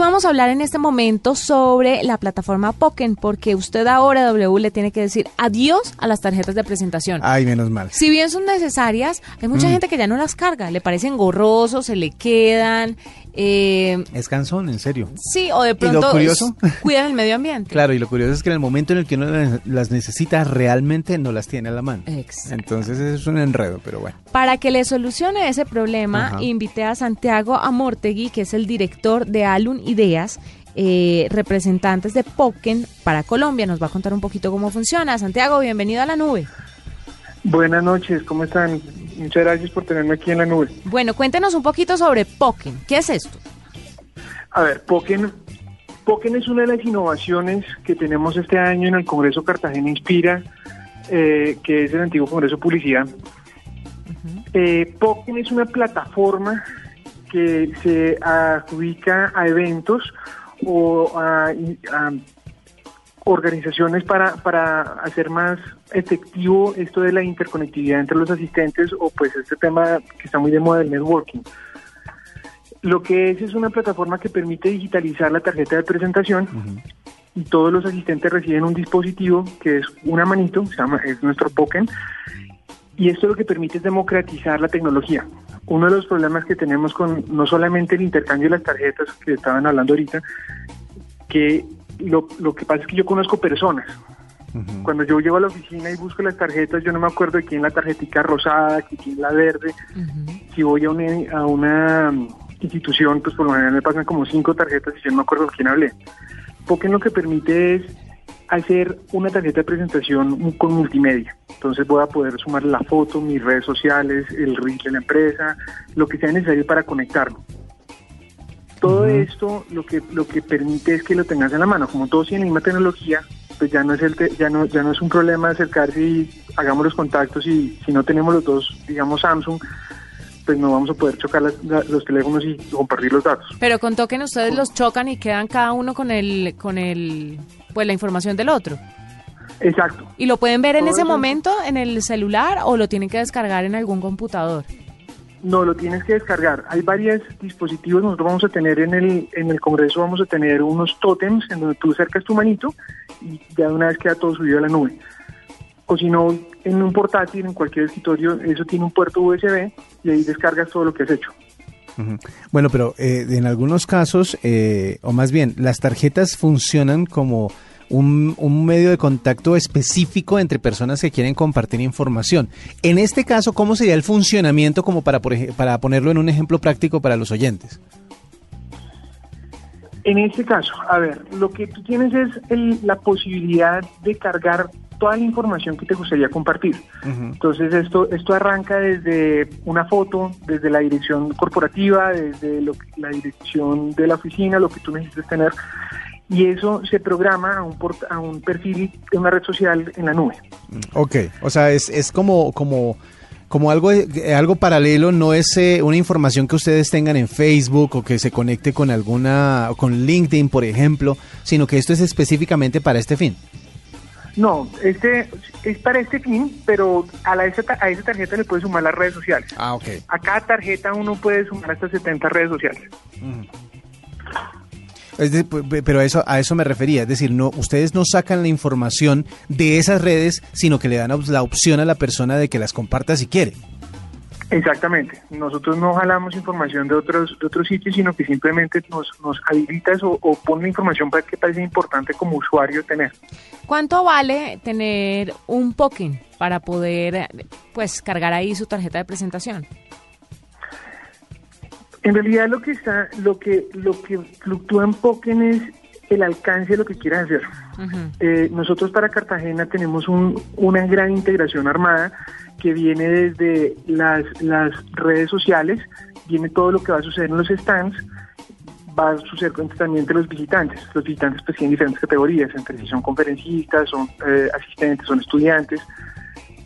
vamos a hablar en este momento sobre la plataforma Poken, porque usted ahora, W, le tiene que decir adiós a las tarjetas de presentación. Ay, menos mal. Si bien son necesarias, hay mucha Mm. gente que ya no las carga, le parecen gorrosos, se le quedan. Eh, Es cansón, en serio. sí, o de lo pronto curioso? cuidan el medio ambiente. Claro, y lo curioso es que en el momento en el que uno las- las necesita, realmente no las tiene a la mano. Exacto. Entonces es un enredo, pero bueno. Para que le solucione ese problema, Ajá. invité a Santiago Amortegui, que es el director de Alun Ideas, eh, representantes de Poken para Colombia. Nos va a contar un poquito cómo funciona. Santiago, bienvenido a la nube. Buenas noches, ¿cómo están? Muchas gracias por tenerme aquí en la nube. Bueno, cuéntenos un poquito sobre Poken. ¿Qué es esto? A ver, Poken, Poken es una de las innovaciones que tenemos este año en el Congreso Cartagena Inspira, eh, que es el antiguo Congreso Publicidad. Eh, Poken es una plataforma que se adjudica a eventos o a, a organizaciones para, para hacer más efectivo esto de la interconectividad entre los asistentes o pues este tema que está muy de moda del networking. Lo que es es una plataforma que permite digitalizar la tarjeta de presentación y todos los asistentes reciben un dispositivo que es una manito, se llama, es nuestro Poken, y esto lo que permite es democratizar la tecnología. Uno de los problemas que tenemos con no solamente el intercambio de las tarjetas que estaban hablando ahorita, que lo, lo que pasa es que yo conozco personas. Cuando yo llego a la oficina y busco las tarjetas, yo no me acuerdo de quién la tarjetica rosada, de quién la verde. Si voy a una, a una mm, institución, pues por lo general me pasan como cinco tarjetas y yo no me acuerdo de quién hablé. Poken lo que permite es hacer una tarjeta de presentación con multimedia. Entonces voy a poder sumar la foto, mis redes sociales, el reel de la empresa, lo que sea necesario para conectarlo. Todo esto lo que lo que permite es que lo tengas en la mano. Como todos tienen la misma tecnología, pues ya no es el te- ya no ya no es un problema acercarse y hagamos los contactos y si no tenemos los dos, digamos Samsung, pues no vamos a poder chocar las- la- los teléfonos y compartir los datos. Pero con Token ustedes los chocan y quedan cada uno con el, con el, pues la información del otro. Exacto. ¿Y lo pueden ver en Todo ese momento en el celular o lo tienen que descargar en algún computador? No, lo tienes que descargar. Hay varios dispositivos. Nosotros vamos a tener en el, en el Congreso, vamos a tener unos tótems en donde tú acercas tu manito y ya de una vez queda todo subido a la nube. O si no, en un portátil, en cualquier escritorio, eso tiene un puerto USB y ahí descargas todo lo que has hecho. Bueno, pero eh, en algunos casos, eh, o más bien, las tarjetas funcionan como un, un medio de contacto específico entre personas que quieren compartir información. En este caso, ¿cómo sería el funcionamiento como para, por para ponerlo en un ejemplo práctico para los oyentes? En este caso, a ver, lo que tú tienes es el- la posibilidad de cargar toda la información que te gustaría compartir. Entonces esto esto arranca desde una foto, desde la dirección corporativa, desde lo que- la dirección de la oficina, lo que tú necesites tener, y eso se programa a un port- a un perfil de una red social en la nube. Ok, o sea, es, es como, como, como algo, eh, algo paralelo, no es eh, una información que ustedes tengan en Facebook o que se conecte con alguna, con LinkedIn, por ejemplo, sino que esto es específicamente para este fin. No, este es para este fin, pero a, la, a esa tarjeta le puedes sumar las redes sociales. Ah, ok. A cada tarjeta uno puede sumar hasta 70 redes sociales. Es de- pe- pero a eso, a eso me refería, es decir, no, ustedes no sacan la información de esas redes, sino que le dan la opción a la persona de que las comparta si quiere. Exactamente. Nosotros no jalamos información de otros de otros sitios, sino que simplemente nos, nos habilitas o, o pone información para que parece importante como usuario tener. ¿Cuánto vale tener un Poken para poder, pues, cargar ahí su tarjeta de presentación? En realidad lo que está, lo que lo que fluctúa en Poken es el alcance de lo que quieras hacer. Eh, nosotros para Cartagena tenemos un- una gran integración armada que viene desde las, las redes sociales, viene todo lo que va a suceder en los stands, va a suceder también entre los visitantes. Los visitantes pues tienen diferentes categorías, entre si son conferencistas, son eh, asistentes, son estudiantes,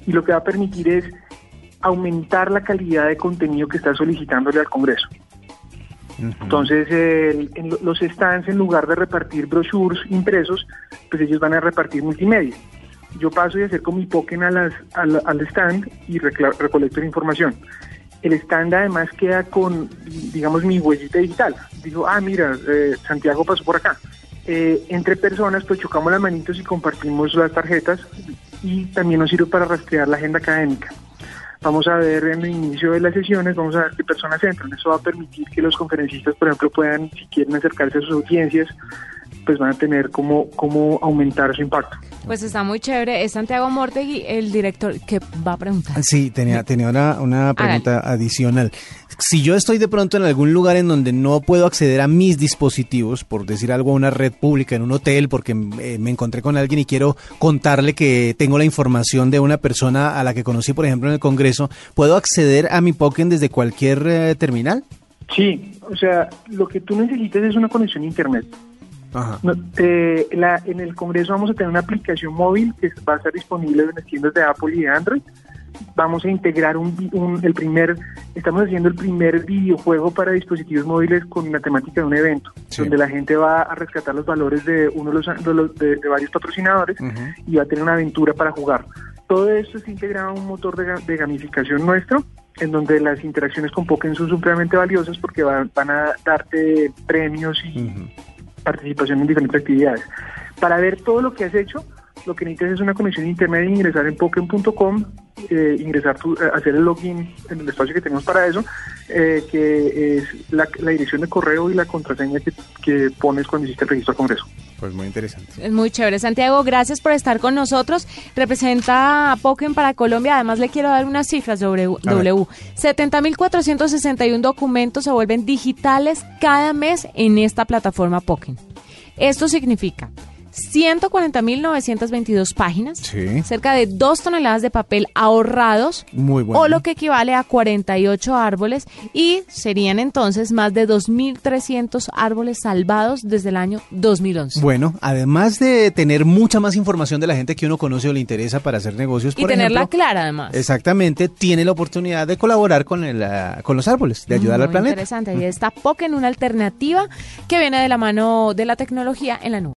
y lo que va a permitir es aumentar la calidad de contenido que está solicitándole al Congreso. Entonces, el- en lo- los stands, en lugar de repartir brochures impresos, pues ellos van a repartir multimedia. Yo paso y acerco mi Poken a las, al, al stand y recolecto la información. el stand además queda con, digamos, mi huellita digital. Digo, ah, mira, eh, Santiago pasó por acá. Eh, entre personas, pues chocamos las manitos y compartimos las tarjetas y también nos sirve para rastrear la agenda académica. Vamos a ver en el inicio de las sesiones, vamos a ver qué personas entran. Eso va a permitir que los conferencistas, por ejemplo, puedan, si quieren acercarse a sus audiencias, pues van a tener cómo, cómo aumentar su impacto. Pues está muy chévere. Es Santiago Mortegui, el director, que va a preguntar. Sí, tenía, tenía una, una pregunta adicional. Si yo estoy de pronto en algún lugar en donde no puedo acceder a mis dispositivos, por decir algo, a una red pública, en un hotel, porque eh, me encontré con alguien y quiero contarle que tengo la información de una persona a la que conocí, por ejemplo, en el Congreso, ¿puedo acceder a mi Pokémon desde cualquier eh, terminal? Sí, o sea, lo que tú necesitas es una conexión a Internet. Eh, la, en el Congreso vamos a tener una aplicación móvil que va a estar disponible en las tiendas de Apple y de Android. Vamos a integrar un, el primer, estamos haciendo el primer videojuego para dispositivos móviles con la temática de un evento, donde la gente va a rescatar los valores de uno de, los, de, varios patrocinadores y va a tener una aventura para jugar. Todo esto es integrado a un motor de, gamificación nuestro, en donde las interacciones con Pokémon son supremamente valiosas porque van, a darte premios y participación en diferentes actividades. Para ver todo lo que has hecho, lo que necesitas es una conexión internet, ingresar en poken.com, eh, ingresar tu, eh, hacer el login en el espacio que tenemos para eso, eh, que es la, dirección de correo y la contraseña que, que pones cuando hiciste el registro al Congreso. Pues muy interesante. Es muy chévere. Santiago, gracias por estar con nosotros. Representa a Pokémon para Colombia. Además, le quiero dar unas cifras sobre W. 70.461 documentos se vuelven digitales cada mes en esta plataforma Pokémon. Esto significa 140.922 páginas, cerca de 2 toneladas de papel ahorrados, o lo que equivale a 48 árboles, y serían entonces más de 2.300 árboles salvados desde el año 2011. Bueno, además de tener mucha más información de la gente que uno conoce o le interesa para hacer negocios, y tenerla clara además. Exactamente, tiene la oportunidad de colaborar con, el, ah, con los árboles, de ayudar al planeta. Interesante, y está en una alternativa que viene de la mano de la tecnología en la nube.